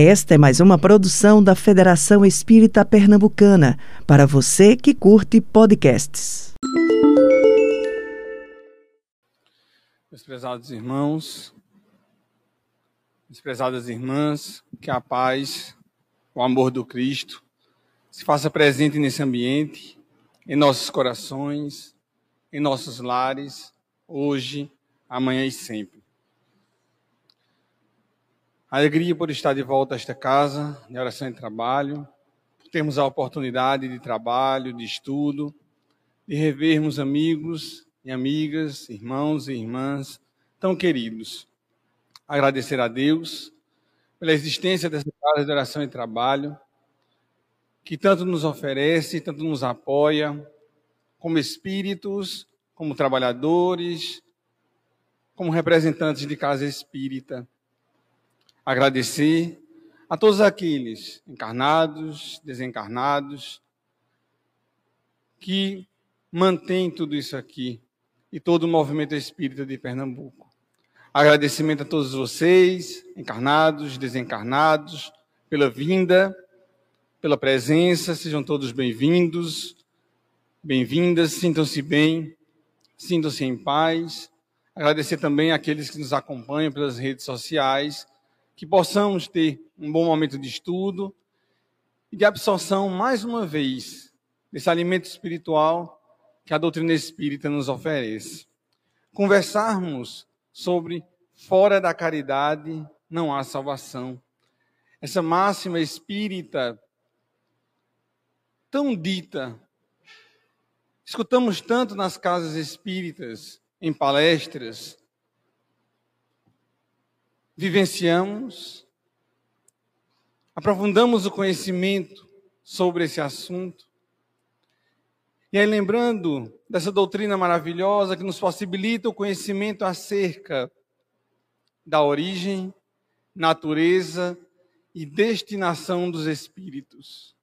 Esta é mais uma produção da Federação Espírita Pernambucana, para você que curte podcasts. Meus prezados irmãos, minhas prezadas irmãs, que a paz, o amor do Cristo se faça presente nesse ambiente, em nossos corações, em nossos lares, hoje, amanhã e sempre. Alegria por estar de volta a esta casa de oração e trabalho, por termos a oportunidade de trabalho, de estudo, de revermos amigos e amigas, irmãos e irmãs tão queridos. Agradecer a Deus pela existência dessa casa de oração e trabalho, que tanto nos oferece, tanto nos apoia, como espíritos, como trabalhadores, como representantes de casa espírita agradecer a todos aqueles encarnados, desencarnados, que mantêm tudo isso aqui e todo o movimento espírita de Pernambuco. Agradecimento a todos vocês, encarnados, desencarnados, pela vinda, pela presença, sejam todos bem-vindos, bem-vindas, sintam-se bem, sintam-se em paz. Agradecer também àqueles que nos acompanham pelas redes sociais que possamos ter um bom momento de estudo e de absorção, mais uma vez, desse alimento espiritual que a doutrina espírita nos oferece. Conversarmos sobre fora da caridade não há salvação. Essa máxima espírita tão dita, escutamos tanto nas casas espíritas, em palestras, vivenciamos, aprofundamos o conhecimento sobre esse assunto. E aí, lembrando dessa doutrina maravilhosa que nos possibilita o conhecimento acerca da origem, natureza e destinação dos espíritos.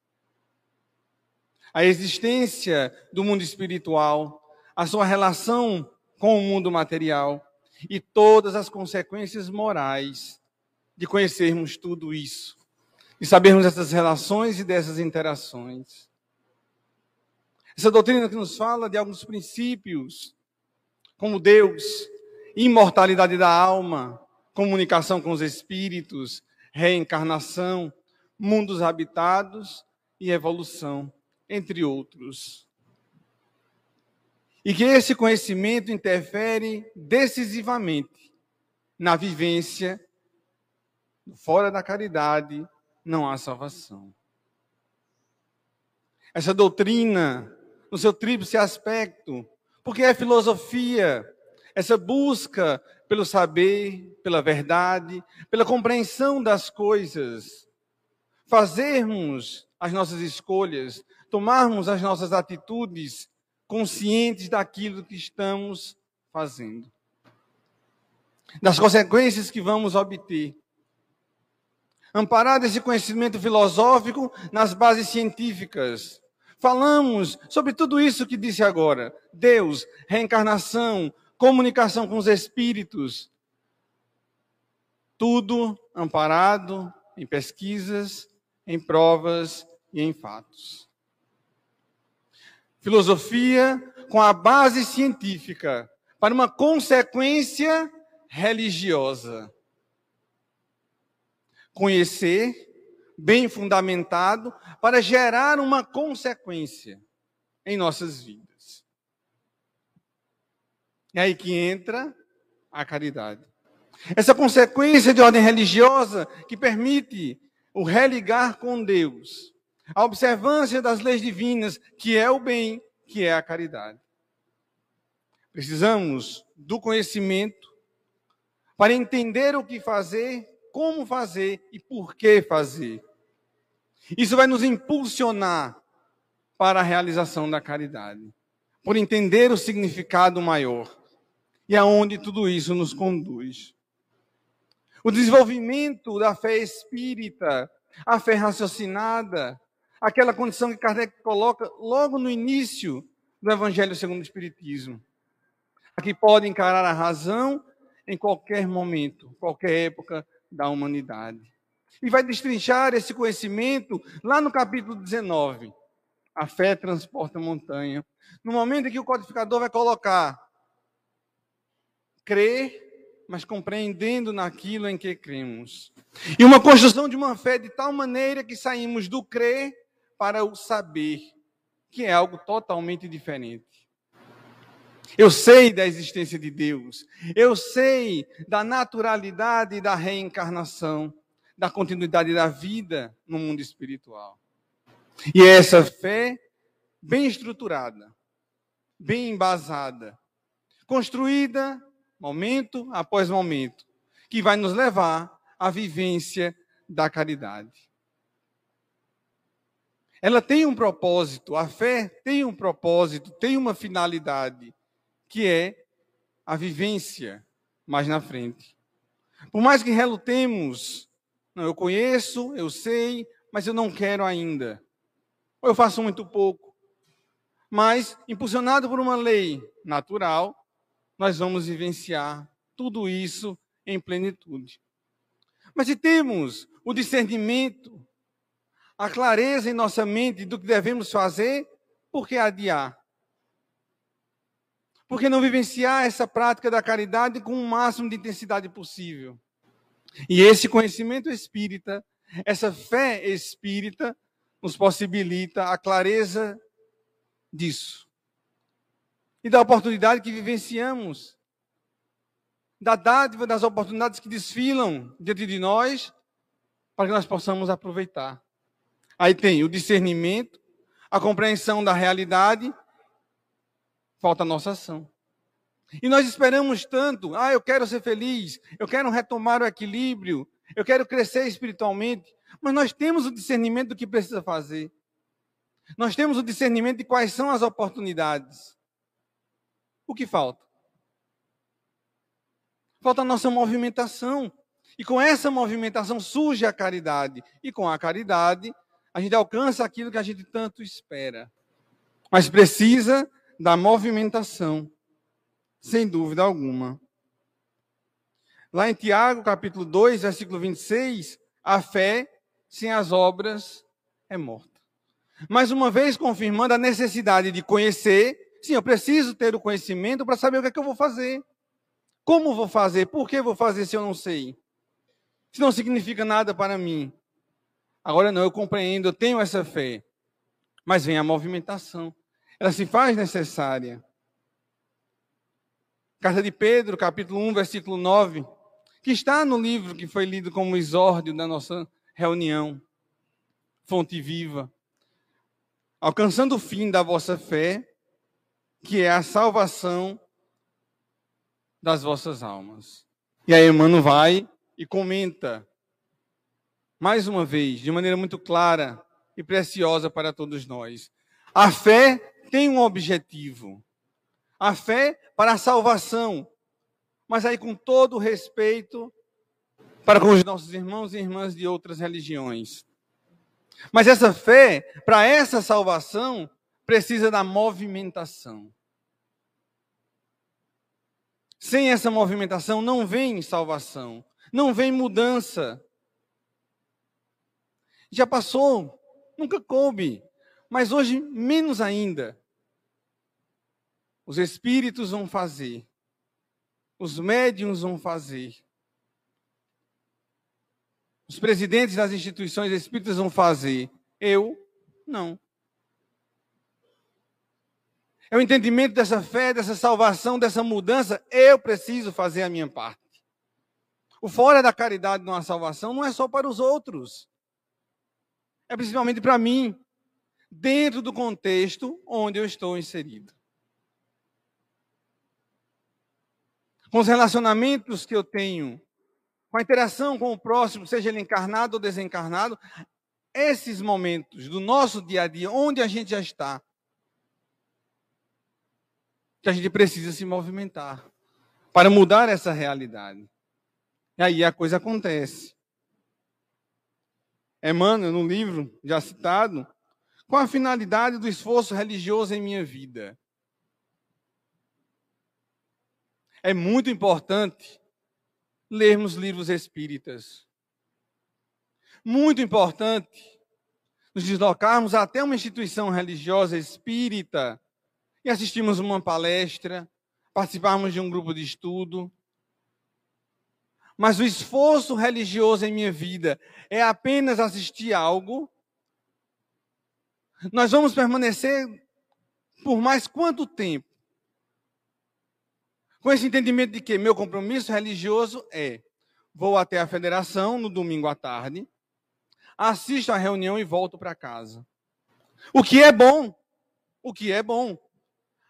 A existência do mundo espiritual, a sua relação com o mundo material e todas as consequências morais de conhecermos tudo isso, de sabermos essas relações e dessas interações. Essa doutrina que nos fala de alguns princípios, como Deus, imortalidade da alma, comunicação com os espíritos, reencarnação, mundos habitados e evolução, entre outros e que esse conhecimento interfere decisivamente na vivência. Fora da caridade não há salvação. Essa doutrina, no seu tríplice aspecto, porque é filosofia, essa busca pelo saber, pela verdade, pela compreensão das coisas, fazermos as nossas escolhas, tomarmos as nossas atitudes conscientes daquilo que estamos fazendo, das consequências que vamos obter. Amparado esse conhecimento filosófico nas bases científicas, falamos sobre tudo isso que disse agora: Deus, reencarnação, comunicação com os espíritos. Tudo amparado em pesquisas, em provas e em fatos filosofia com a base científica para uma consequência religiosa. Conhecer, bem fundamentado, para gerar uma consequência em nossas vidas. É aí que entra a caridade. Essa consequência de ordem religiosa que permite o religar com Deus a observância das leis divinas, que é o bem, que é a caridade. Precisamos do conhecimento para entender o que fazer, como fazer e por que fazer. Isso vai nos impulsionar para a realização da caridade, por entender o significado maior e aonde tudo isso nos conduz. O desenvolvimento da fé espírita, a fé raciocinada, aquela condição que Kardec coloca logo no início do Evangelho segundo o Espiritismo. Que pode encarar a razão em qualquer momento, qualquer época da humanidade. E vai destrinchar esse conhecimento lá no capítulo 19. A fé transporta a montanha. No momento em que o codificador vai colocar crer, mas compreendendo naquilo em que cremos. E uma construção de uma fé de tal maneira que saímos do crer para o saber, que é algo totalmente diferente. Eu sei da existência de Deus, eu sei da naturalidade da reencarnação, da continuidade da vida no mundo espiritual. E é essa fé bem estruturada, bem embasada, construída momento após momento, que vai nos levar à vivência da caridade. Ela tem um propósito, a fé tem um propósito, tem uma finalidade, que é a vivência mais na frente. Por mais que relutemos, não, eu conheço, eu sei, mas eu não quero ainda. Ou eu faço muito pouco. Mas, impulsionado por uma lei natural, nós vamos vivenciar tudo isso em plenitude. Mas se temos o discernimento, a clareza em nossa mente do que devemos fazer, por que adiar? Por que não vivenciar essa prática da caridade com o máximo de intensidade possível? E esse conhecimento espírita, essa fé espírita, nos possibilita a clareza disso e da oportunidade que vivenciamos, da dádiva das oportunidades que desfilam diante de nós, para que nós possamos aproveitar. Aí tem o discernimento, a compreensão da realidade, falta a nossa ação. E nós esperamos tanto, ah, eu quero ser feliz, eu quero retomar o equilíbrio, eu quero crescer espiritualmente, mas nós temos o discernimento do que precisa fazer. Nós temos o discernimento de quais são as oportunidades. O que falta? Falta a nossa movimentação. E com essa movimentação surge a caridade. E com a caridade, a gente alcança aquilo que a gente tanto espera. Mas precisa da movimentação, sem dúvida alguma. Lá em Tiago, capítulo 2, versículo 26, a fé sem as obras é morta. Mais uma vez confirmando a necessidade de conhecer Sim, eu preciso ter o conhecimento para saber o que é que eu vou fazer. Como vou fazer? Por que vou fazer se eu não sei? Se não significa nada para mim. Agora não, eu compreendo, eu tenho essa fé. Mas vem a movimentação. Ela se faz necessária. Carta de Pedro, capítulo 1, versículo 9, que está no livro que foi lido como exórdio da nossa reunião. Fonte viva. Alcançando o fim da vossa fé, que é a salvação das vossas almas. E aí Emmanuel vai e comenta, mais uma vez, de maneira muito clara e preciosa para todos nós. A fé tem um objetivo. A fé para a salvação. Mas aí, com todo respeito para com os nossos irmãos e irmãs de outras religiões. Mas essa fé, para essa salvação, precisa da movimentação. Sem essa movimentação não vem salvação, não vem mudança. Já passou, nunca coube, mas hoje menos ainda. Os espíritos vão fazer, os médiums vão fazer, os presidentes das instituições espíritas vão fazer, eu não. É o entendimento dessa fé, dessa salvação, dessa mudança. Eu preciso fazer a minha parte. O fora da caridade não salvação não é só para os outros. É principalmente para mim, dentro do contexto onde eu estou inserido. Com os relacionamentos que eu tenho, com a interação com o próximo, seja ele encarnado ou desencarnado, esses momentos do nosso dia a dia, onde a gente já está, que a gente precisa se movimentar para mudar essa realidade. E aí a coisa acontece. Emmanuel, no livro já citado, qual a finalidade do esforço religioso em minha vida? É muito importante lermos livros espíritas. muito importante nos deslocarmos até uma instituição religiosa espírita e assistirmos uma palestra, participarmos de um grupo de estudo. Mas o esforço religioso em minha vida é apenas assistir algo. Nós vamos permanecer por mais quanto tempo? Com esse entendimento de que meu compromisso religioso é: vou até a federação no domingo à tarde, assisto a reunião e volto para casa. O que é bom, o que é bom.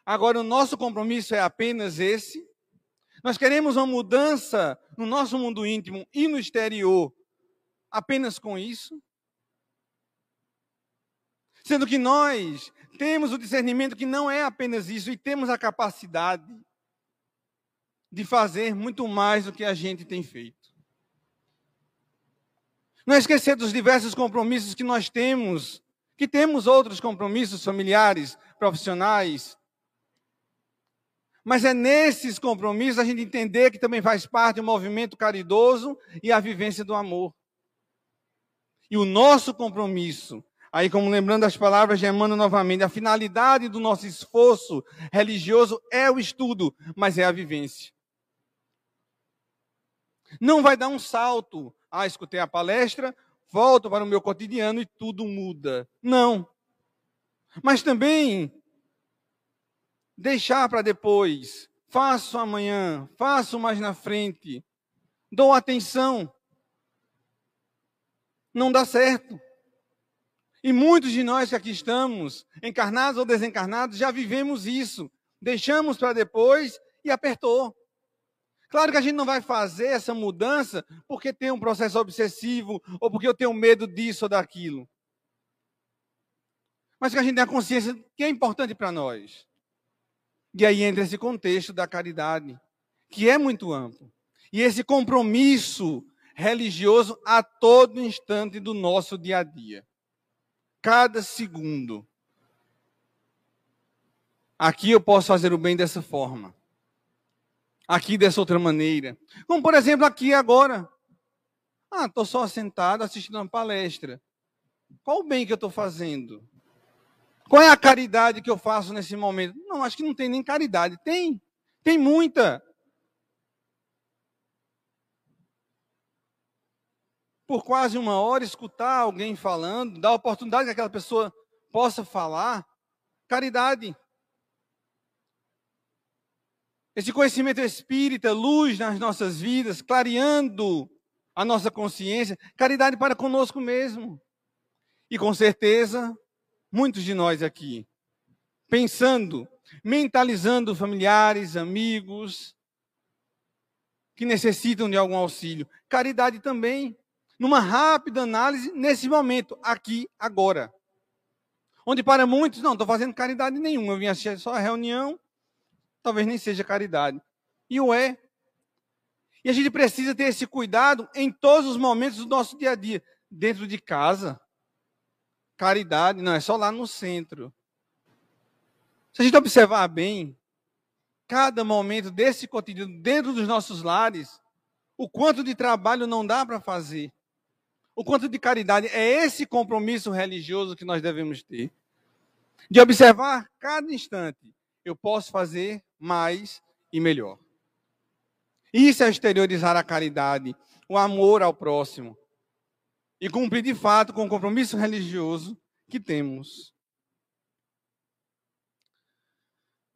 Agora, o nosso compromisso é apenas esse. Nós queremos uma mudança no nosso mundo íntimo e no exterior, apenas com isso. Sendo que nós temos o discernimento que não é apenas isso e temos a capacidade de fazer muito mais do que a gente tem feito. Não esquecer dos diversos compromissos que nós temos, que temos outros compromissos familiares, profissionais. Mas é nesses compromissos a gente entender que também faz parte do movimento caridoso e a vivência do amor. E o nosso compromisso, aí como lembrando as palavras de Emmanuel novamente, a finalidade do nosso esforço religioso é o estudo, mas é a vivência. Não vai dar um salto ah, escutei a palestra, volto para o meu cotidiano e tudo muda. Não. Mas também deixar para depois. Faço amanhã, faço mais na frente. Dou atenção. Não dá certo. E muitos de nós que aqui estamos, encarnados ou desencarnados, já vivemos isso. Deixamos para depois e apertou. Claro que a gente não vai fazer essa mudança porque tem um processo obsessivo ou porque eu tenho medo disso ou daquilo. Mas que a gente tenha consciência que é importante para nós. E aí entra esse contexto da caridade, que é muito amplo. E esse compromisso religioso a todo instante do nosso dia a dia. Cada segundo. Aqui eu posso fazer o bem dessa forma aqui dessa outra maneira. Como, por exemplo, aqui agora. Ah, estou só sentado assistindo uma palestra. Qual o bem que eu estou fazendo? Qual é a caridade que eu faço nesse momento? Não, acho que não tem nem caridade. Tem. Tem muita. Por quase uma hora, escutar alguém falando, dar oportunidade que aquela pessoa possa falar. Caridade. Esse conhecimento espírita, luz nas nossas vidas, clareando a nossa consciência, caridade para conosco mesmo. E com certeza, muitos de nós aqui, pensando, mentalizando familiares, amigos, que necessitam de algum auxílio. Caridade também, numa rápida análise, nesse momento, aqui, agora. Onde para muitos, não, estou fazendo caridade nenhuma, eu vim assistir só a reunião, talvez nem seja caridade. E o é. E a gente precisa ter esse cuidado em todos os momentos do nosso dia a dia. Dentro de casa, caridade não é só lá no centro. Se a gente observar bem, cada momento desse cotidiano, dentro dos nossos lares, o quanto de trabalho não dá para fazer. O quanto de caridade. É esse compromisso religioso que nós devemos ter. De observar cada instante. Eu posso fazer mais e melhor. Isso é exteriorizar a caridade, o amor ao próximo e cumprir de fato com o compromisso religioso que temos.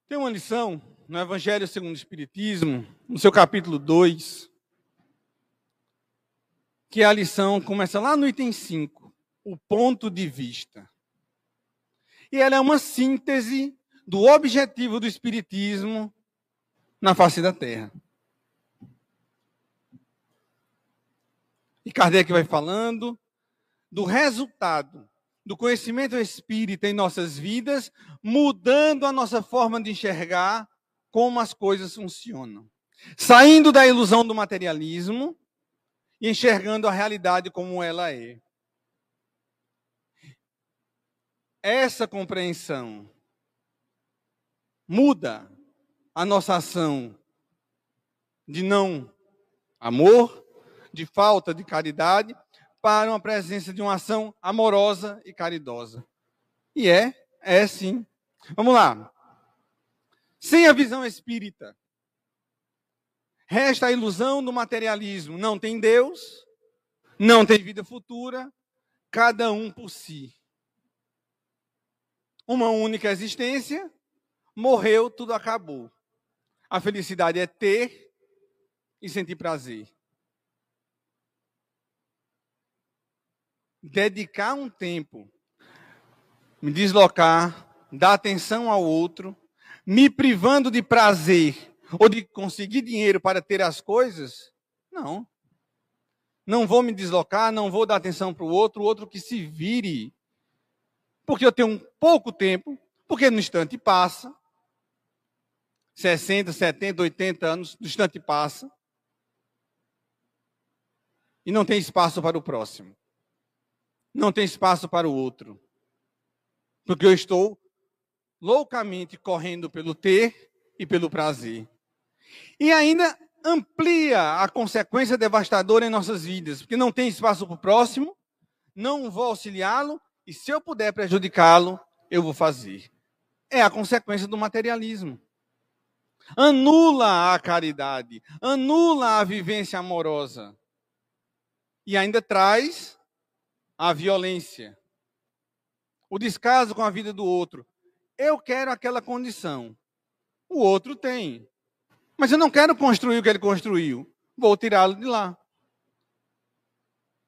Tem uma lição no Evangelho segundo o Espiritismo, no seu capítulo 2, que a lição começa lá no item 5, o ponto de vista. E ela é uma síntese do objetivo do Espiritismo na face da Terra. E Kardec vai falando do resultado do conhecimento espírita em nossas vidas, mudando a nossa forma de enxergar como as coisas funcionam. Saindo da ilusão do materialismo e enxergando a realidade como ela é. Essa compreensão muda a nossa ação de não amor, de falta de caridade, para uma presença de uma ação amorosa e caridosa. E é, é sim. Vamos lá. Sem a visão espírita, resta a ilusão do materialismo. Não tem Deus, não tem vida futura, cada um por si. Uma única existência, morreu, tudo acabou. A felicidade é ter e sentir prazer. Dedicar um tempo, me deslocar, dar atenção ao outro, me privando de prazer ou de conseguir dinheiro para ter as coisas? Não. Não vou me deslocar, não vou dar atenção para o outro, o outro que se vire. Porque eu tenho um pouco tempo, porque no instante passa. 60, 70, 80 anos, no instante passa. E não tem espaço para o próximo. Não tem espaço para o outro. Porque eu estou loucamente correndo pelo ter e pelo prazer. E ainda amplia a consequência devastadora em nossas vidas, porque não tem espaço para o próximo, não vou auxiliá-lo, e se eu puder prejudicá-lo, eu vou fazer. É a consequência do materialismo. Anula a caridade, anula a vivência amorosa. E ainda traz a violência, o descaso com a vida do outro. Eu quero aquela condição. O outro tem. Mas eu não quero construir o que ele construiu. Vou tirá-lo de lá.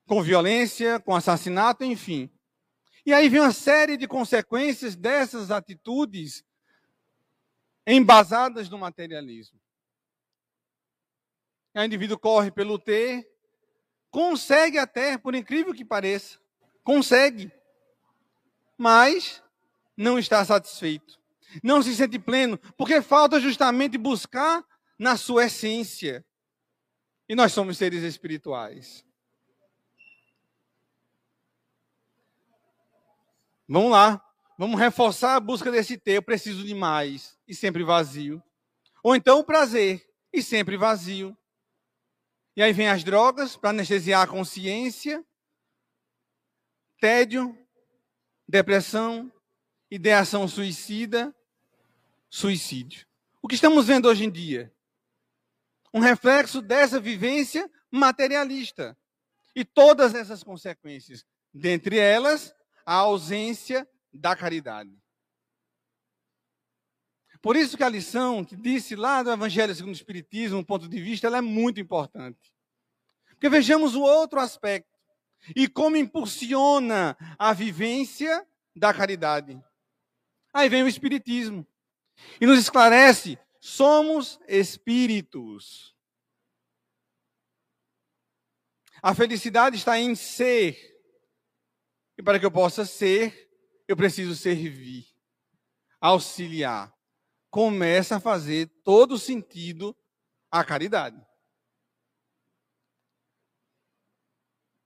Com violência, com assassinato, enfim. E aí vem uma série de consequências dessas atitudes embasadas no materialismo. O indivíduo corre pelo ter, consegue até, por incrível que pareça, consegue, mas não está satisfeito, não se sente pleno, porque falta justamente buscar na sua essência. E nós somos seres espirituais. Vamos lá. Vamos reforçar a busca desse ter. Eu preciso de mais e sempre vazio. Ou então o prazer e sempre vazio. E aí vem as drogas para anestesiar a consciência, tédio, depressão, ideação suicida, suicídio. O que estamos vendo hoje em dia? um reflexo dessa vivência materialista. E todas essas consequências, dentre elas, a ausência da caridade. Por isso que a lição que disse lá do Evangelho segundo o Espiritismo, um ponto de vista, ela é muito importante. Porque vejamos o outro aspecto e como impulsiona a vivência da caridade. Aí vem o Espiritismo e nos esclarece Somos espíritos. A felicidade está em ser. E para que eu possa ser, eu preciso servir, auxiliar. Começa a fazer todo sentido a caridade.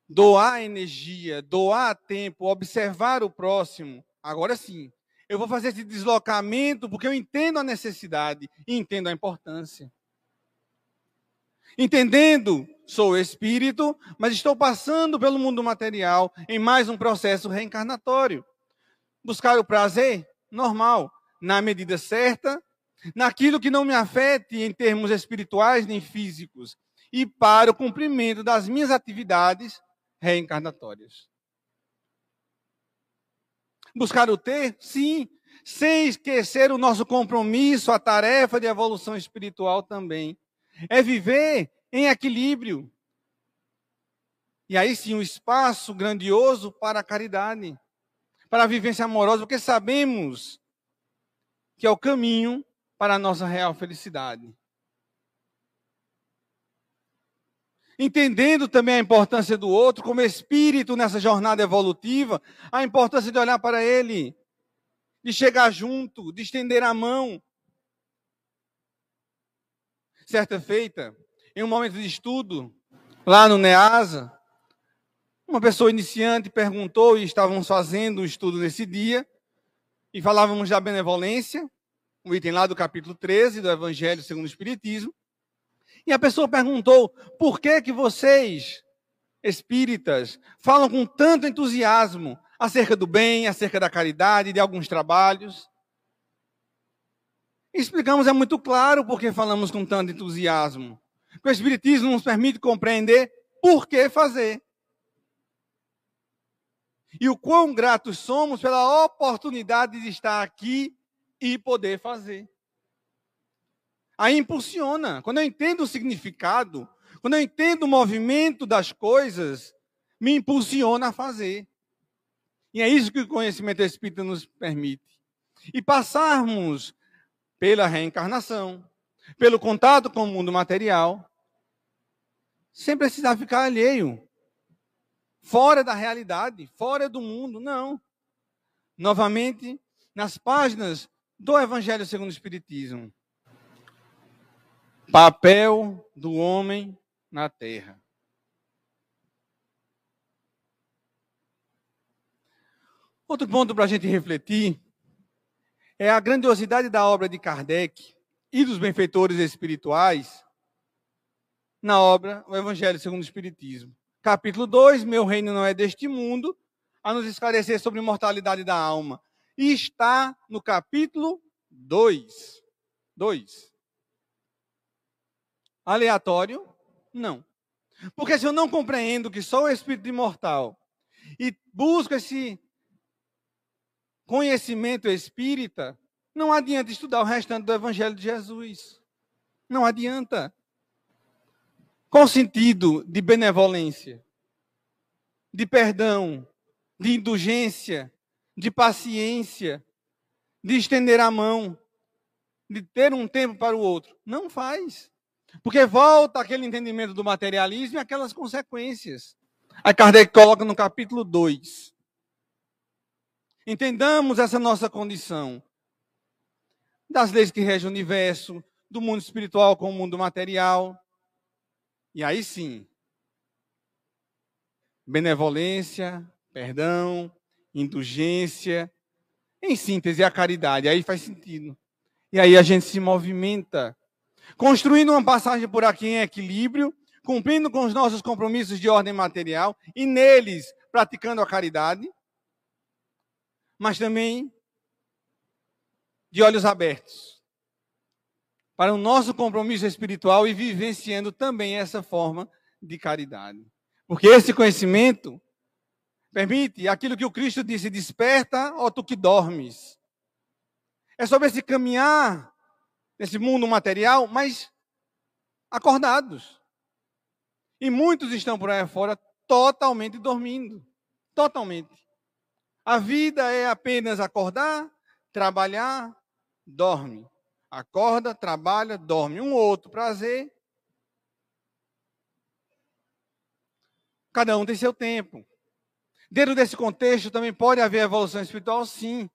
Doar energia, doar tempo, observar o próximo. Agora sim, eu vou fazer esse deslocamento porque eu entendo a necessidade e entendo a importância. Entendendo, sou espírito, mas estou passando pelo mundo material em mais um processo reencarnatório. Buscar o prazer? Normal, na medida certa, naquilo que não me afete em termos espirituais nem físicos, e para o cumprimento das minhas atividades reencarnatórias. Buscar o ter? Sim. Sem esquecer o nosso compromisso, a tarefa de evolução espiritual também. É viver em equilíbrio. E aí sim, um espaço grandioso para a caridade, para a vivência amorosa, porque sabemos que é o caminho para a nossa real felicidade. Entendendo também a importância do outro, como espírito nessa jornada evolutiva, a importância de olhar para ele, de chegar junto, de estender a mão. Certa feita, em um momento de estudo, lá no NEASA, uma pessoa iniciante perguntou, e estávamos fazendo um estudo nesse dia, e falávamos da benevolência, um item lá do capítulo 13 do Evangelho segundo o Espiritismo. E a pessoa perguntou: por que que vocês, espíritas falam com tanto entusiasmo acerca do bem, acerca da caridade, de alguns trabalhos. Explicamos, é muito claro porque falamos com tanto entusiasmo. O Espiritismo nos permite compreender por que fazer. E o quão gratos somos pela oportunidade de estar aqui e poder fazer. Aí impulsiona. Quando eu entendo o significado, quando eu entendo o movimento das coisas, me impulsiona a fazer. E é isso que o conhecimento espírita nos permite. E passarmos pela reencarnação, pelo contato com o mundo material, sem precisar ficar alheio, fora da realidade, fora do mundo, não. Novamente, nas páginas do Evangelho segundo o Espiritismo. Papel do homem na terra. Outro ponto para a gente refletir é a grandiosidade da obra de Kardec e dos benfeitores espirituais na obra O Evangelho segundo o Espiritismo. Capítulo 2, Meu reino não é deste mundo, a nos esclarecer sobre a imortalidade da alma. E está no capítulo 2. 2. Aleatório? Não. Porque se eu não compreendo que sou o espírito imortal e busco esse conhecimento espírita, não adianta estudar o restante do evangelho de Jesus. Não adianta. Qual sentido de benevolência, de perdão, de indulgência, de paciência, de estender a mão, de ter um tempo para o outro? Não faz. Porque volta aquele entendimento do materialismo e aquelas consequências. Aí Kardec coloca no capítulo 2. Entendamos essa nossa condição das leis que regem o universo, do mundo espiritual com o mundo material. E aí sim, benevolência, perdão, indulgência, em síntese, a caridade. Aí faz sentido. E aí a gente se movimenta construindo uma passagem por aqui em equilíbrio, cumprindo com os nossos compromissos de ordem material e neles praticando a caridade, mas também de olhos abertos para o nosso compromisso espiritual e vivenciando também essa forma de caridade. Porque esse conhecimento permite aquilo que o Cristo disse: desperta, ó tu que dormes. É sobre esse caminhar nesse mundo material, mas acordados. E muitos estão por aí fora totalmente dormindo. Totalmente. A vida é apenas acordar, trabalhar, dorme. Acorda, trabalha, dorme. Um outro prazer. Cada um tem seu tempo. Dentro desse contexto também pode haver evolução espiritual, sim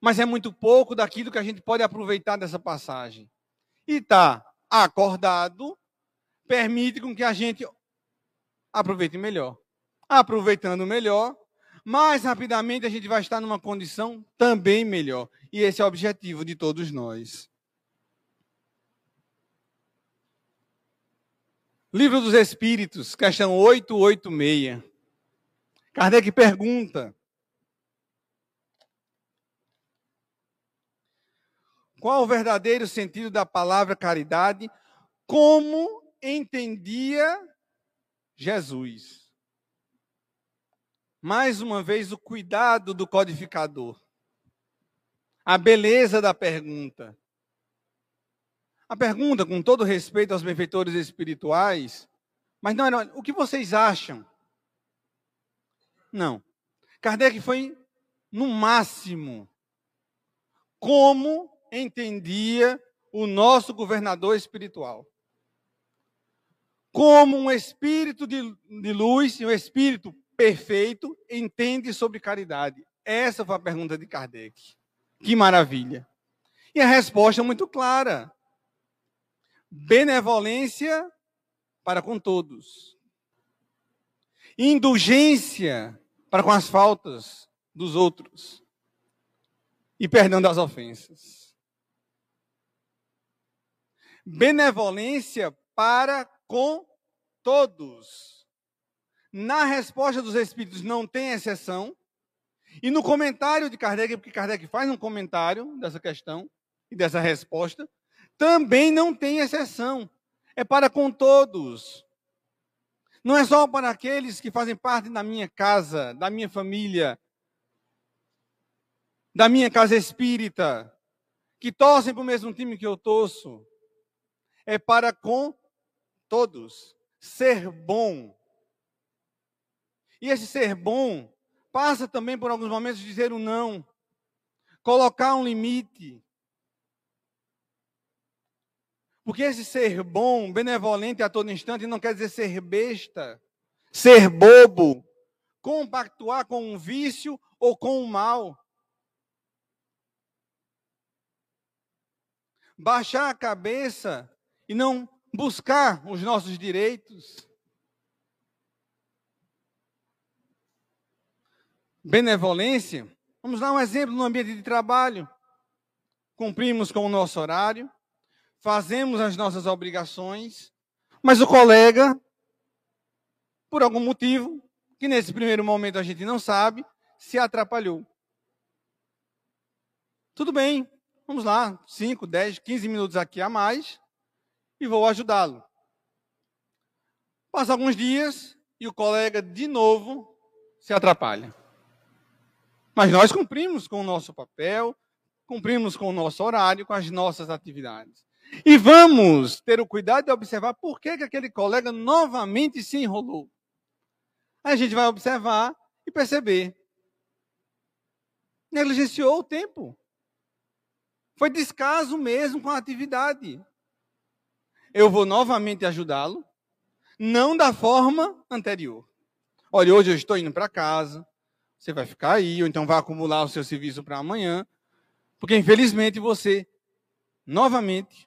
mas é muito pouco daquilo que a gente pode aproveitar dessa passagem. E está acordado, permite com que a gente aproveite melhor. Aproveitando melhor, mais rapidamente a gente vai estar numa condição também melhor. E esse é o objetivo de todos nós. Livro dos Espíritos, questão 886. Kardec pergunta: Qual o verdadeiro sentido da palavra caridade? Como entendia Jesus? Mais uma vez, o cuidado do codificador. A beleza da pergunta. A pergunta, com todo respeito aos benfeitores espirituais, mas não, não, o que vocês acham? Não. Kardec foi no máximo como entendia o nosso governador espiritual. Como um espírito de, de luz, um espírito perfeito, entende sobre caridade? Essa foi a pergunta de Kardec. Que maravilha. E a resposta é muito clara: benevolência para com todos, indulgência para com as faltas dos outros e perdão das ofensas benevolência para com todos. Na resposta dos Espíritos não tem exceção. E no comentário de Kardec, porque Kardec faz um comentário dessa questão e dessa resposta, também não tem exceção. É para com todos. Não é só para aqueles que fazem parte da minha casa, da minha família, da minha casa espírita, que torcem para o mesmo time que eu torço. É para com todos. Ser bom. E esse ser bom passa também por alguns momentos de dizer o um não, colocar um limite. Porque esse ser bom, benevolente a todo instante, não quer dizer ser besta, ser bobo, compactuar com um vício ou com um mal. Baixar a cabeça e não buscar os nossos direitos. Benevolência. Vamos dar um exemplo no ambiente de trabalho. Cumprimos com o nosso horário, fazemos as nossas obrigações, mas o colega, por algum motivo, que nesse primeiro momento a gente não sabe, se atrapalhou. Tudo bem, vamos lá, 5, 10, 15 minutos aqui a mais, e vou ajudá-lo. Passa alguns dias e o colega de novo se atrapalha. Mas nós cumprimos com o nosso papel, cumprimos com o nosso horário, com as nossas atividades. E vamos ter o cuidado de observar por que, que aquele colega novamente se enrolou. Aí a gente vai observar e perceber. Negligenciou o tempo. Foi descaso mesmo com a atividade eu vou novamente ajudá-lo, não da forma anterior. Olha, hoje eu estou indo para casa, você vai ficar aí, ou então vai acumular o seu serviço para amanhã, porque infelizmente você, novamente,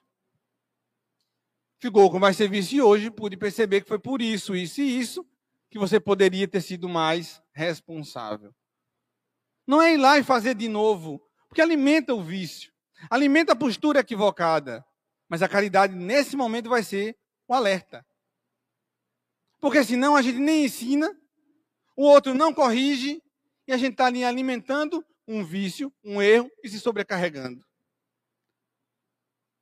ficou com mais serviço e hoje pude perceber que foi por isso, isso e isso, que você poderia ter sido mais responsável. Não é ir lá e fazer de novo, porque alimenta o vício, alimenta a postura equivocada. Mas a caridade, nesse momento, vai ser o alerta. Porque senão a gente nem ensina, o outro não corrige, e a gente está ali alimentando um vício, um erro e se sobrecarregando.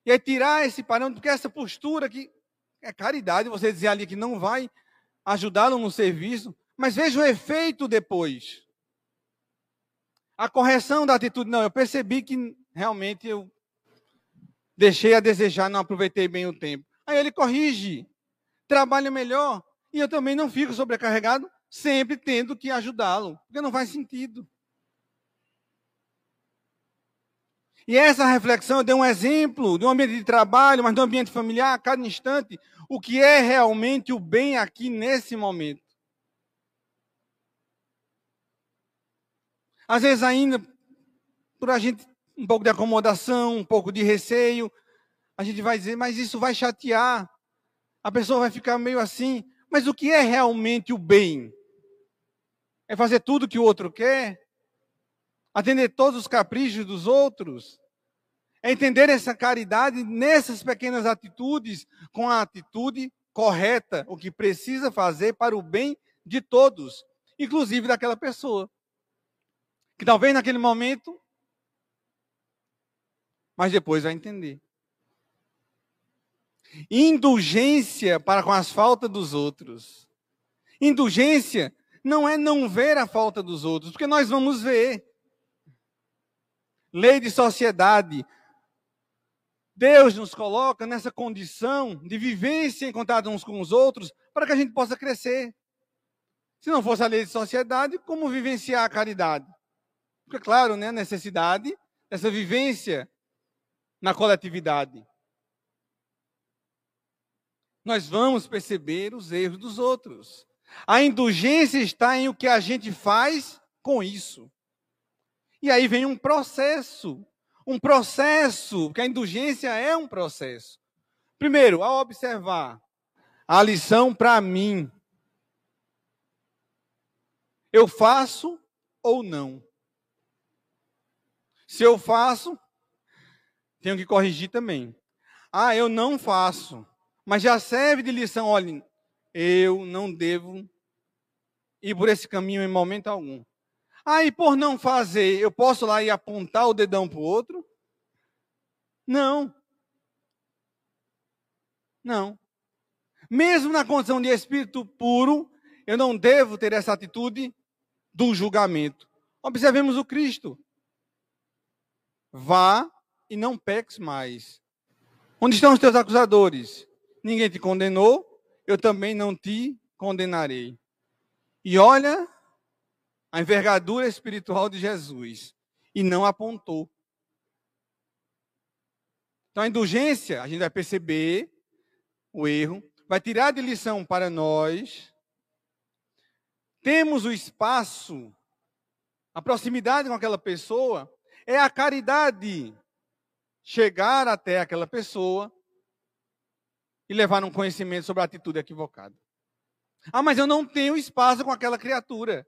E aí tirar esse parâmetro, porque essa postura que é caridade, você dizer ali que não vai ajudá-lo no serviço, mas veja o efeito depois. A correção da atitude, não, eu percebi que realmente eu Deixei a desejar, não aproveitei bem o tempo. Aí ele corrige, trabalha melhor, e eu também não fico sobrecarregado, sempre tendo que ajudá-lo, porque não faz sentido. E essa reflexão, eu dei um exemplo de um ambiente de trabalho, mas de um ambiente familiar, a cada instante, o que é realmente o bem aqui nesse momento. Às vezes ainda, por a gente um pouco de acomodação, um pouco de receio. A gente vai dizer, mas isso vai chatear. A pessoa vai ficar meio assim. Mas o que é realmente o bem? É fazer tudo que o outro quer? Atender todos os caprichos dos outros? É entender essa caridade nessas pequenas atitudes, com a atitude correta, o que precisa fazer para o bem de todos, inclusive daquela pessoa. Que talvez naquele momento mas depois vai entender. Indulgência para com as faltas dos outros. Indulgência não é não ver a falta dos outros, porque nós vamos ver. Lei de sociedade. Deus nos coloca nessa condição de vivência em contato uns com os outros para que a gente possa crescer. Se não fosse a lei de sociedade, como vivenciar a caridade? Porque, claro, né, a necessidade dessa vivência na coletividade. Nós vamos perceber os erros dos outros. A indulgência está em o que a gente faz com isso. E aí vem um processo. Um processo, porque a indulgência é um processo. Primeiro, ao observar a lição para mim, eu faço ou não? Se eu faço, tenho que corrigir também. Ah, eu não faço, mas já serve de lição. Olha, eu não devo ir por esse caminho em momento algum. Aí, por não fazer, eu posso lá e apontar o dedão para o outro? Não. Não. Mesmo na condição de espírito puro, eu não devo ter essa atitude do julgamento. Observemos o Cristo. Vá e não peques mais. Onde estão os teus acusadores? Ninguém te condenou, eu também não te condenarei. E olha a envergadura espiritual de Jesus e não apontou. Então, a indulgência, a gente vai perceber o erro, vai tirar de lição para nós. Temos o espaço, a proximidade com aquela pessoa, é a caridade chegar até aquela pessoa e levar um conhecimento sobre a atitude equivocada. Ah, mas eu não tenho espaço com aquela criatura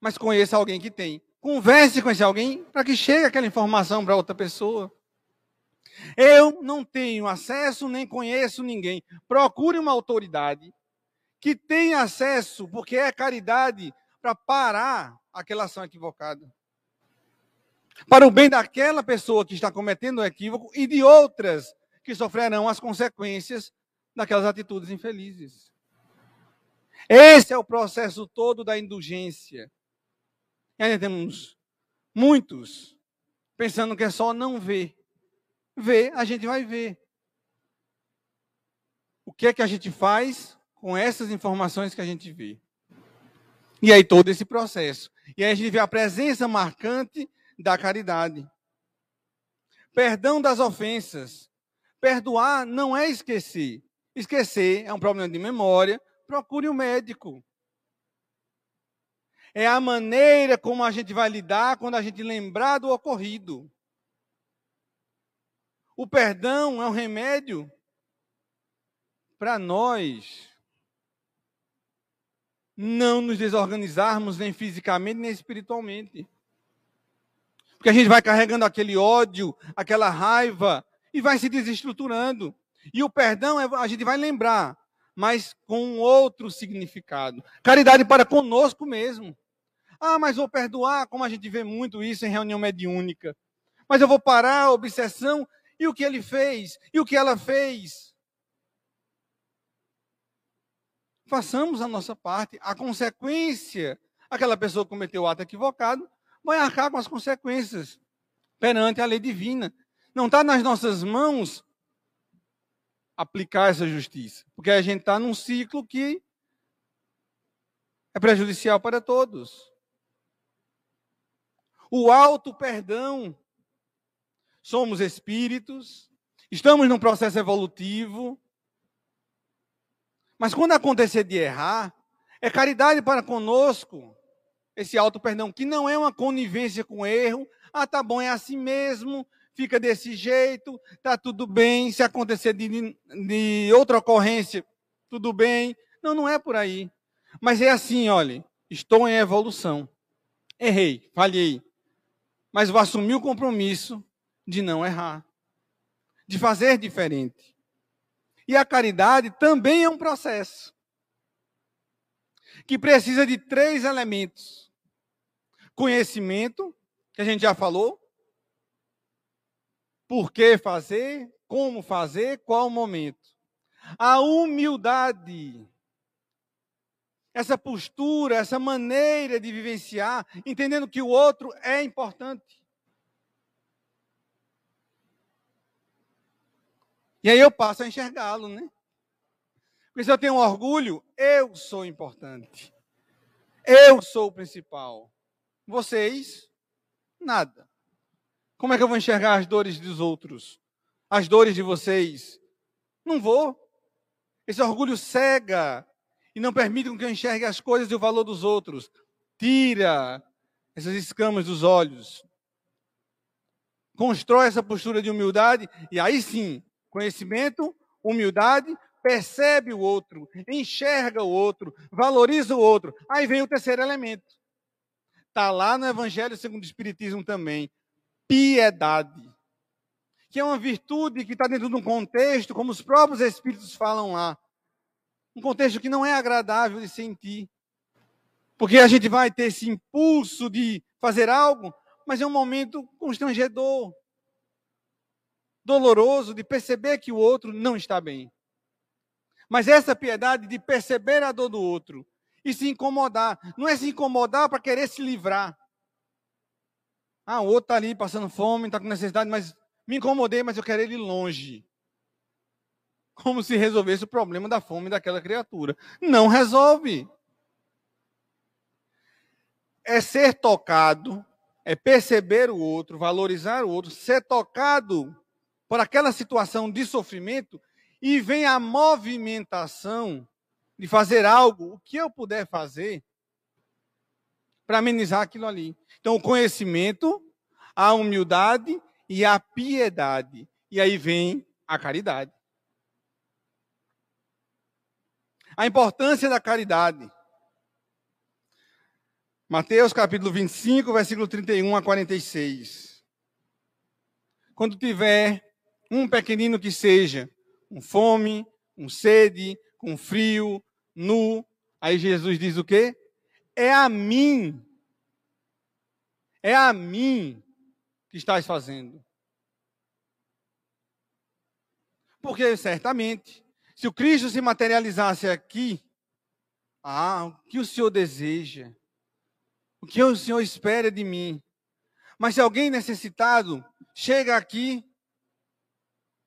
mas conheça alguém que tem. Converse com esse alguém para que chegue aquela informação para outra pessoa. Eu não tenho acesso nem conheço ninguém. Procure uma autoridade que tenha acesso, porque é caridade, para parar aquela ação equivocada. Para o bem daquela pessoa que está cometendo o equívoco e de outras que sofrerão as consequências daquelas atitudes infelizes. Esse é o processo todo da indulgência. E ainda temos muitos pensando que é só não ver. Ver, a gente vai ver. O que é que a gente faz com essas informações que a gente vê? E aí todo esse processo. E aí a gente vê a presença marcante da caridade. Perdão das ofensas. Perdoar não é esquecer. Esquecer é um problema de memória. Procure um médico é a maneira como a gente vai lidar quando a gente lembrar do ocorrido. O perdão é um remédio para nós não nos desorganizarmos nem fisicamente nem espiritualmente. Porque a gente vai carregando aquele ódio, aquela raiva e vai se desestruturando. E o perdão é, a gente vai lembrar, mas com outro significado. Caridade para conosco mesmo. Ah, mas vou perdoar, como a gente vê muito isso em reunião mediúnica. Mas eu vou parar a obsessão e o que ele fez e o que ela fez. Façamos a nossa parte. A consequência, aquela pessoa cometeu o ato equivocado, vai arcar com as consequências perante a lei divina. Não está nas nossas mãos aplicar essa justiça, porque a gente está num ciclo que é prejudicial para todos o alto perdão. Somos espíritos, estamos num processo evolutivo. Mas quando acontecer de errar, é caridade para conosco esse alto perdão, que não é uma conivência com erro. Ah, tá bom, é assim mesmo, fica desse jeito, tá tudo bem. Se acontecer de, de outra ocorrência, tudo bem. Não, não é por aí. Mas é assim, olhe, estou em evolução. Errei, falhei mas vou assumir o compromisso de não errar, de fazer diferente. E a caridade também é um processo que precisa de três elementos: conhecimento, que a gente já falou, por que fazer, como fazer, qual momento. A humildade, essa postura, essa maneira de vivenciar, entendendo que o outro é importante. E aí eu passo a enxergá-lo, né? Porque se eu tenho orgulho, eu sou importante. Eu sou o principal. Vocês, nada. Como é que eu vou enxergar as dores dos outros? As dores de vocês? Não vou. Esse orgulho cega e não permite que eu enxergue as coisas e o valor dos outros. Tira essas escamas dos olhos. Constrói essa postura de humildade e aí sim, conhecimento, humildade, percebe o outro, enxerga o outro, valoriza o outro. Aí vem o terceiro elemento. Está lá no Evangelho segundo o Espiritismo também. Piedade. Que é uma virtude que está dentro de um contexto, como os próprios Espíritos falam lá um contexto que não é agradável de sentir. Porque a gente vai ter esse impulso de fazer algo, mas é um momento constrangedor, doloroso de perceber que o outro não está bem. Mas essa piedade de perceber a dor do outro e se incomodar, não é se incomodar para querer se livrar. Ah, o outro está ali passando fome, está com necessidade, mas me incomodei, mas eu quero ele longe. Como se resolvesse o problema da fome daquela criatura. Não resolve. É ser tocado, é perceber o outro, valorizar o outro, ser tocado por aquela situação de sofrimento e vem a movimentação de fazer algo, o que eu puder fazer para amenizar aquilo ali. Então, o conhecimento, a humildade e a piedade. E aí vem a caridade. A importância da caridade. Mateus capítulo 25, versículo 31 a 46. Quando tiver um pequenino que seja, com fome, com sede, com frio, nu, aí Jesus diz o quê? É a mim. É a mim que estás fazendo. Porque certamente, se o Cristo se materializasse aqui, ah, o que o Senhor deseja? O que o Senhor espera de mim? Mas se alguém necessitado chega aqui,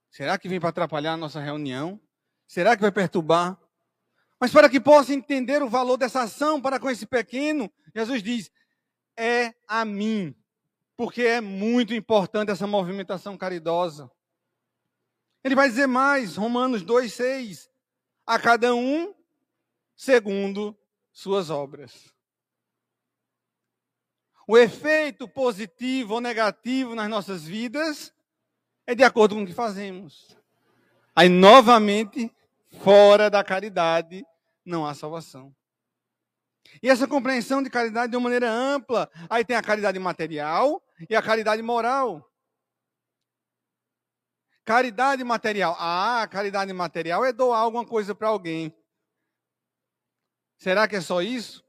será que vem para atrapalhar a nossa reunião? Será que vai perturbar? Mas para que possa entender o valor dessa ação para com esse pequeno, Jesus diz: é a mim, porque é muito importante essa movimentação caridosa. Ele vai dizer mais, Romanos 2,6: a cada um segundo suas obras. O efeito positivo ou negativo nas nossas vidas é de acordo com o que fazemos. Aí, novamente, fora da caridade, não há salvação. E essa compreensão de caridade de uma maneira ampla. Aí tem a caridade material e a caridade moral. Caridade material. Ah, caridade material é doar alguma coisa para alguém. Será que é só isso?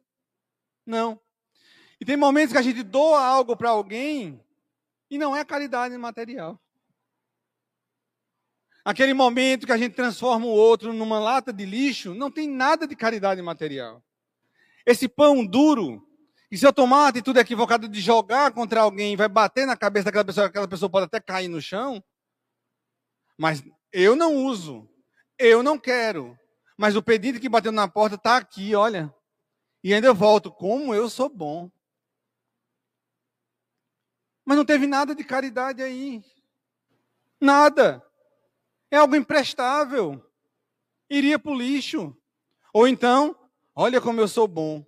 Não. E tem momentos que a gente doa algo para alguém e não é caridade material. Aquele momento que a gente transforma o outro numa lata de lixo, não tem nada de caridade material. Esse pão duro, e se eu tomar uma atitude equivocada de jogar contra alguém, vai bater na cabeça daquela pessoa, aquela pessoa pode até cair no chão, mas eu não uso, eu não quero. Mas o pedido que bateu na porta está aqui, olha. E ainda eu volto, como eu sou bom. Mas não teve nada de caridade aí. Nada. É algo imprestável. Iria para o lixo. Ou então, olha como eu sou bom.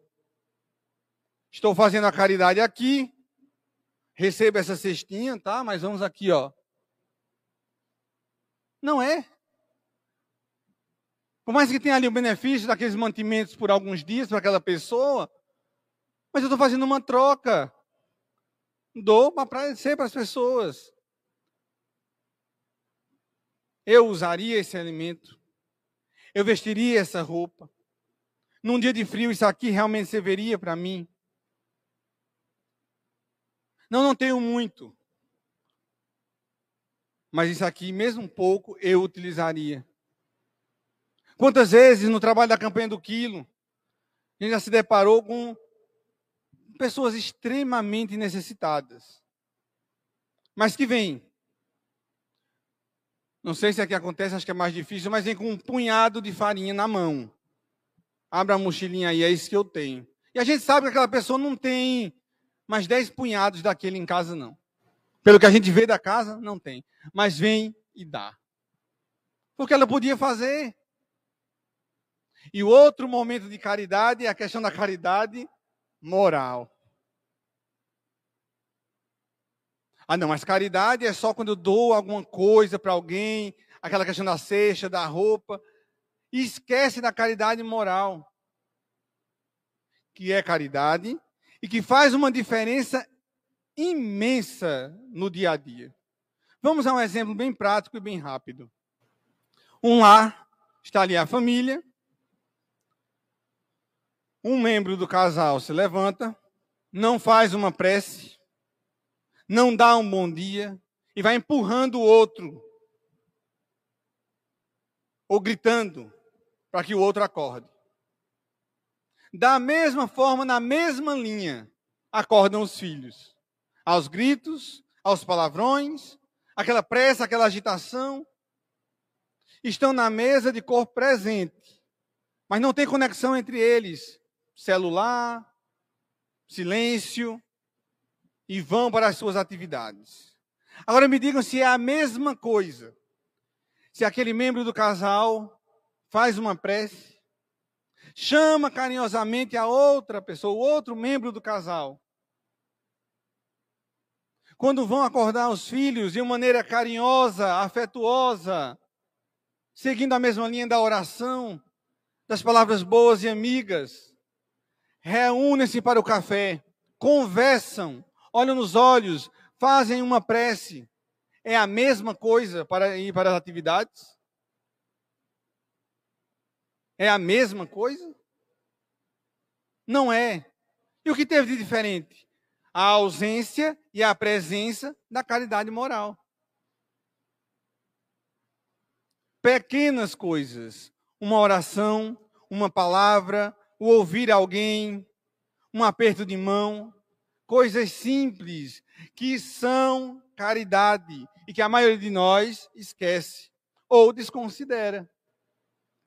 Estou fazendo a caridade aqui. Recebo essa cestinha, tá? Mas vamos aqui, ó. Não é. Por mais que tenha ali o benefício daqueles mantimentos por alguns dias para aquela pessoa, mas eu estou fazendo uma troca. Dou para ser para as pessoas. Eu usaria esse alimento. Eu vestiria essa roupa. Num dia de frio, isso aqui realmente serviria para mim. Não, não tenho muito. Mas isso aqui, mesmo um pouco, eu utilizaria. Quantas vezes no trabalho da campanha do quilo, a gente já se deparou com pessoas extremamente necessitadas. Mas que vêm. Não sei se aqui acontece, acho que é mais difícil, mas vem com um punhado de farinha na mão. Abra a mochilinha aí, é isso que eu tenho. E a gente sabe que aquela pessoa não tem mais dez punhados daquele em casa, não. Pelo que a gente vê da casa, não tem. Mas vem e dá. Porque ela podia fazer. E o outro momento de caridade é a questão da caridade moral. Ah, não, mas caridade é só quando eu dou alguma coisa para alguém, aquela questão da cesta, da roupa. E esquece da caridade moral, que é caridade e que faz uma diferença imensa no dia a dia. Vamos a um exemplo bem prático e bem rápido. Um lar, está ali a família. um membro do casal se levanta, não faz uma prece, não dá um bom dia e vai empurrando o outro ou gritando para que o outro acorde. Da mesma forma, na mesma linha, acordam os filhos. Aos gritos, aos palavrões, aquela pressa, aquela agitação. Estão na mesa de corpo presente, mas não tem conexão entre eles. Celular, silêncio, e vão para as suas atividades. Agora me digam se é a mesma coisa se aquele membro do casal faz uma prece, chama carinhosamente a outra pessoa, o outro membro do casal. Quando vão acordar os filhos de uma maneira carinhosa, afetuosa, seguindo a mesma linha da oração, das palavras boas e amigas, reúnem-se para o café, conversam, olham nos olhos, fazem uma prece é a mesma coisa para ir para as atividades? É a mesma coisa? Não é. E o que teve de diferente? A ausência e a presença da caridade moral. Pequenas coisas, uma oração, uma palavra, o ouvir alguém, um aperto de mão, coisas simples que são caridade e que a maioria de nós esquece ou desconsidera.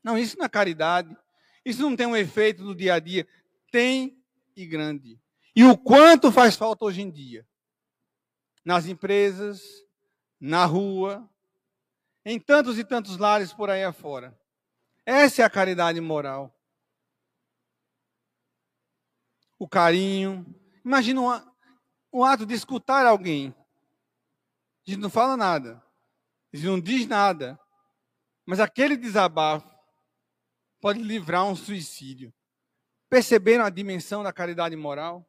Não, isso não é caridade. Isso não tem um efeito do dia a dia. Tem e grande. E o quanto faz falta hoje em dia? Nas empresas, na rua, em tantos e tantos lares por aí afora. Essa é a caridade moral. O carinho. Imagina um, um ato de escutar alguém a gente não fala nada. A gente não diz nada. Mas aquele desabafo pode livrar um suicídio. Perceberam a dimensão da caridade moral?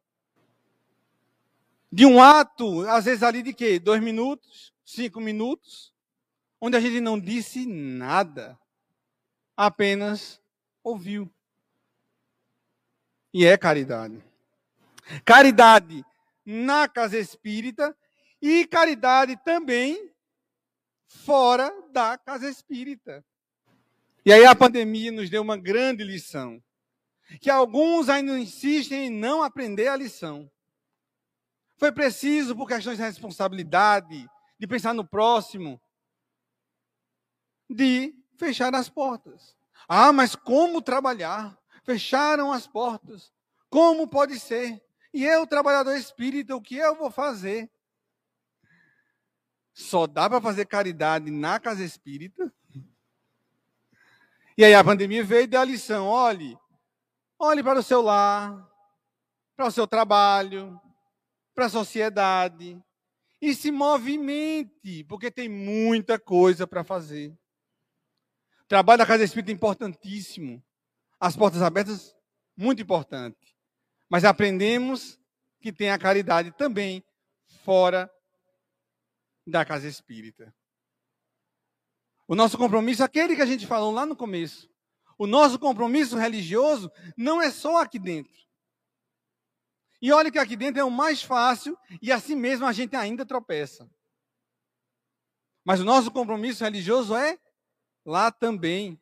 De um ato, às vezes ali de quê? Dois minutos, cinco minutos, onde a gente não disse nada, apenas ouviu. E é caridade. Caridade na casa espírita e caridade também fora da casa espírita. E aí a pandemia nos deu uma grande lição, que alguns ainda insistem em não aprender a lição. Foi preciso, por questões de responsabilidade, de pensar no próximo, de fechar as portas. Ah, mas como trabalhar? Fecharam as portas. Como pode ser? E eu, trabalhador espírita, o que eu vou fazer? Só dá para fazer caridade na casa espírita. E aí a pandemia veio e deu a lição: olhe, olhe para o seu lar, para o seu trabalho, para a sociedade e se movimente, porque tem muita coisa para fazer. O trabalho da casa espírita é importantíssimo. As portas abertas, muito importante. Mas aprendemos que tem a caridade também fora da casa espírita. O nosso compromisso, aquele que a gente falou lá no começo, o nosso compromisso religioso não é só aqui dentro. E olha que aqui dentro é o mais fácil e assim mesmo a gente ainda tropeça. Mas o nosso compromisso religioso é lá também.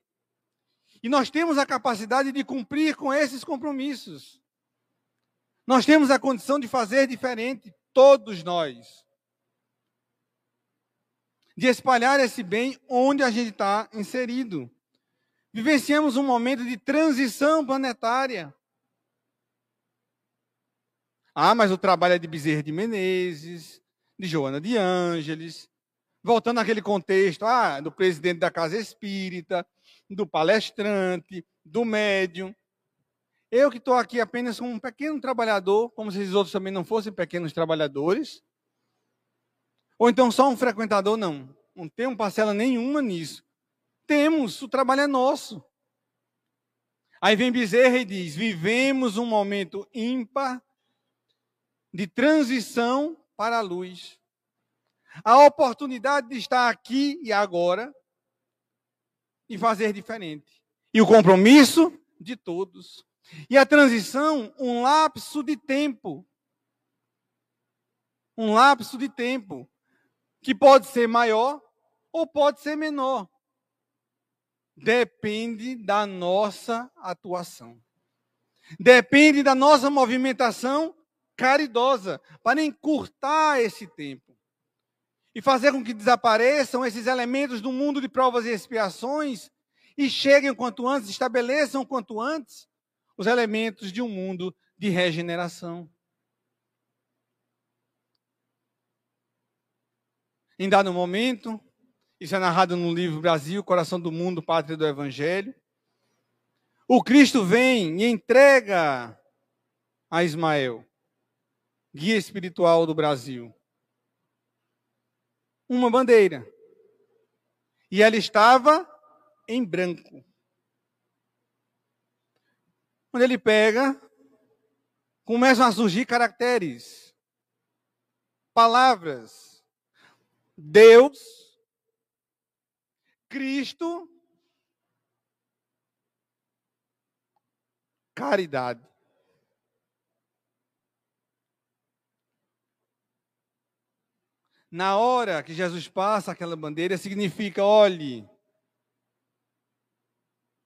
E nós temos a capacidade de cumprir com esses compromissos. Nós temos a condição de fazer diferente, todos nós de espalhar esse bem onde a gente está inserido. Vivenciamos um momento de transição planetária. Ah, mas o trabalho é de Bezerra de Menezes, de Joana de Ângeles, voltando àquele contexto ah, do presidente da Casa Espírita, do palestrante, do médium. Eu que estou aqui apenas como um pequeno trabalhador, como se os outros também não fossem pequenos trabalhadores, ou então só um frequentador? Não. Não temos parcela nenhuma nisso. Temos, o trabalho é nosso. Aí vem Bezerra e diz: vivemos um momento ímpar de transição para a luz. A oportunidade de estar aqui e agora e fazer diferente. E o compromisso de todos. E a transição, um lapso de tempo. Um lapso de tempo que pode ser maior ou pode ser menor. Depende da nossa atuação. Depende da nossa movimentação caridosa para encurtar esse tempo e fazer com que desapareçam esses elementos do mundo de provas e expiações e cheguem quanto antes, estabeleçam quanto antes os elementos de um mundo de regeneração. Em dado momento, isso é narrado no livro Brasil, Coração do Mundo, Pátria do Evangelho. O Cristo vem e entrega a Ismael, guia espiritual do Brasil, uma bandeira. E ela estava em branco. Quando ele pega, começam a surgir caracteres, palavras. Deus, Cristo, caridade. Na hora que Jesus passa aquela bandeira, significa: olhe,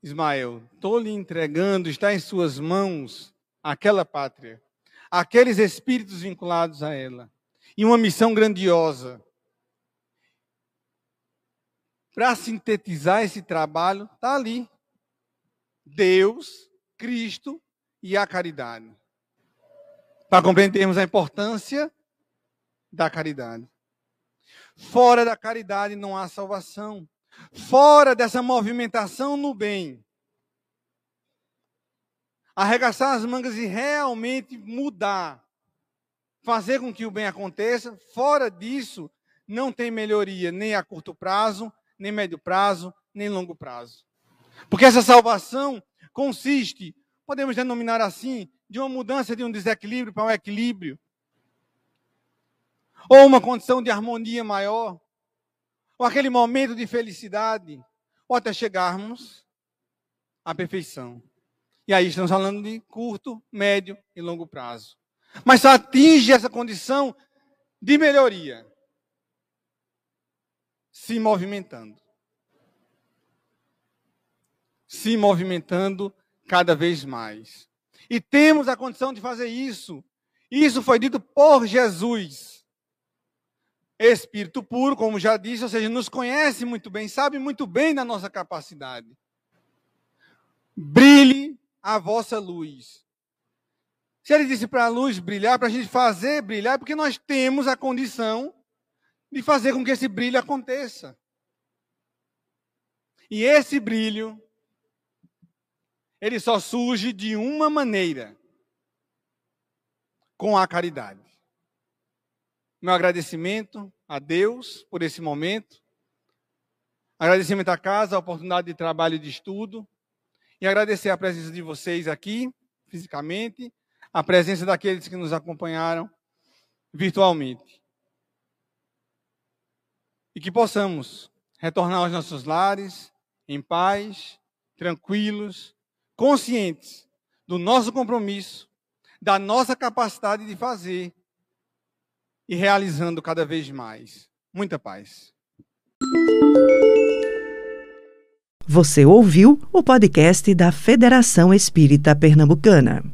Ismael, estou lhe entregando, está em suas mãos aquela pátria, aqueles espíritos vinculados a ela, e uma missão grandiosa. Para sintetizar esse trabalho, está ali. Deus, Cristo e a caridade. Para compreendermos a importância da caridade. Fora da caridade não há salvação fora dessa movimentação no bem, arregaçar as mangas e realmente mudar, fazer com que o bem aconteça, fora disso, não tem melhoria nem a curto prazo, nem médio prazo, nem longo prazo. Porque essa salvação consiste, podemos denominar assim, de uma mudança de um desequilíbrio para um equilíbrio, ou uma condição de harmonia maior, ou aquele momento de felicidade, ou até chegarmos à perfeição. E aí estamos falando de curto, médio e longo prazo. Mas só atinge essa condição de melhoria se movimentando. Se movimentando cada vez mais. E temos a condição de fazer isso. Isso foi dito por Jesus. Espírito puro, como já disse, ou seja, nos conhece muito bem, sabe muito bem da nossa capacidade. Brilhe a vossa luz. Se ele disse para a luz brilhar, para a gente fazer brilhar, é porque nós temos a condição de fazer com que esse brilho aconteça. E esse brilho, ele só surge de uma maneira: com a caridade meu agradecimento a Deus por esse momento, agradecimento à casa, a oportunidade de trabalho e de estudo, e agradecer a presença de vocês aqui, fisicamente, a presença daqueles que nos acompanharam virtualmente. E que possamos retornar aos nossos lares em paz, tranquilos, conscientes do nosso compromisso, da nossa capacidade de fazer e realizando cada vez mais. Muita paz. Você ouviu o podcast da Federação Espírita Pernambucana.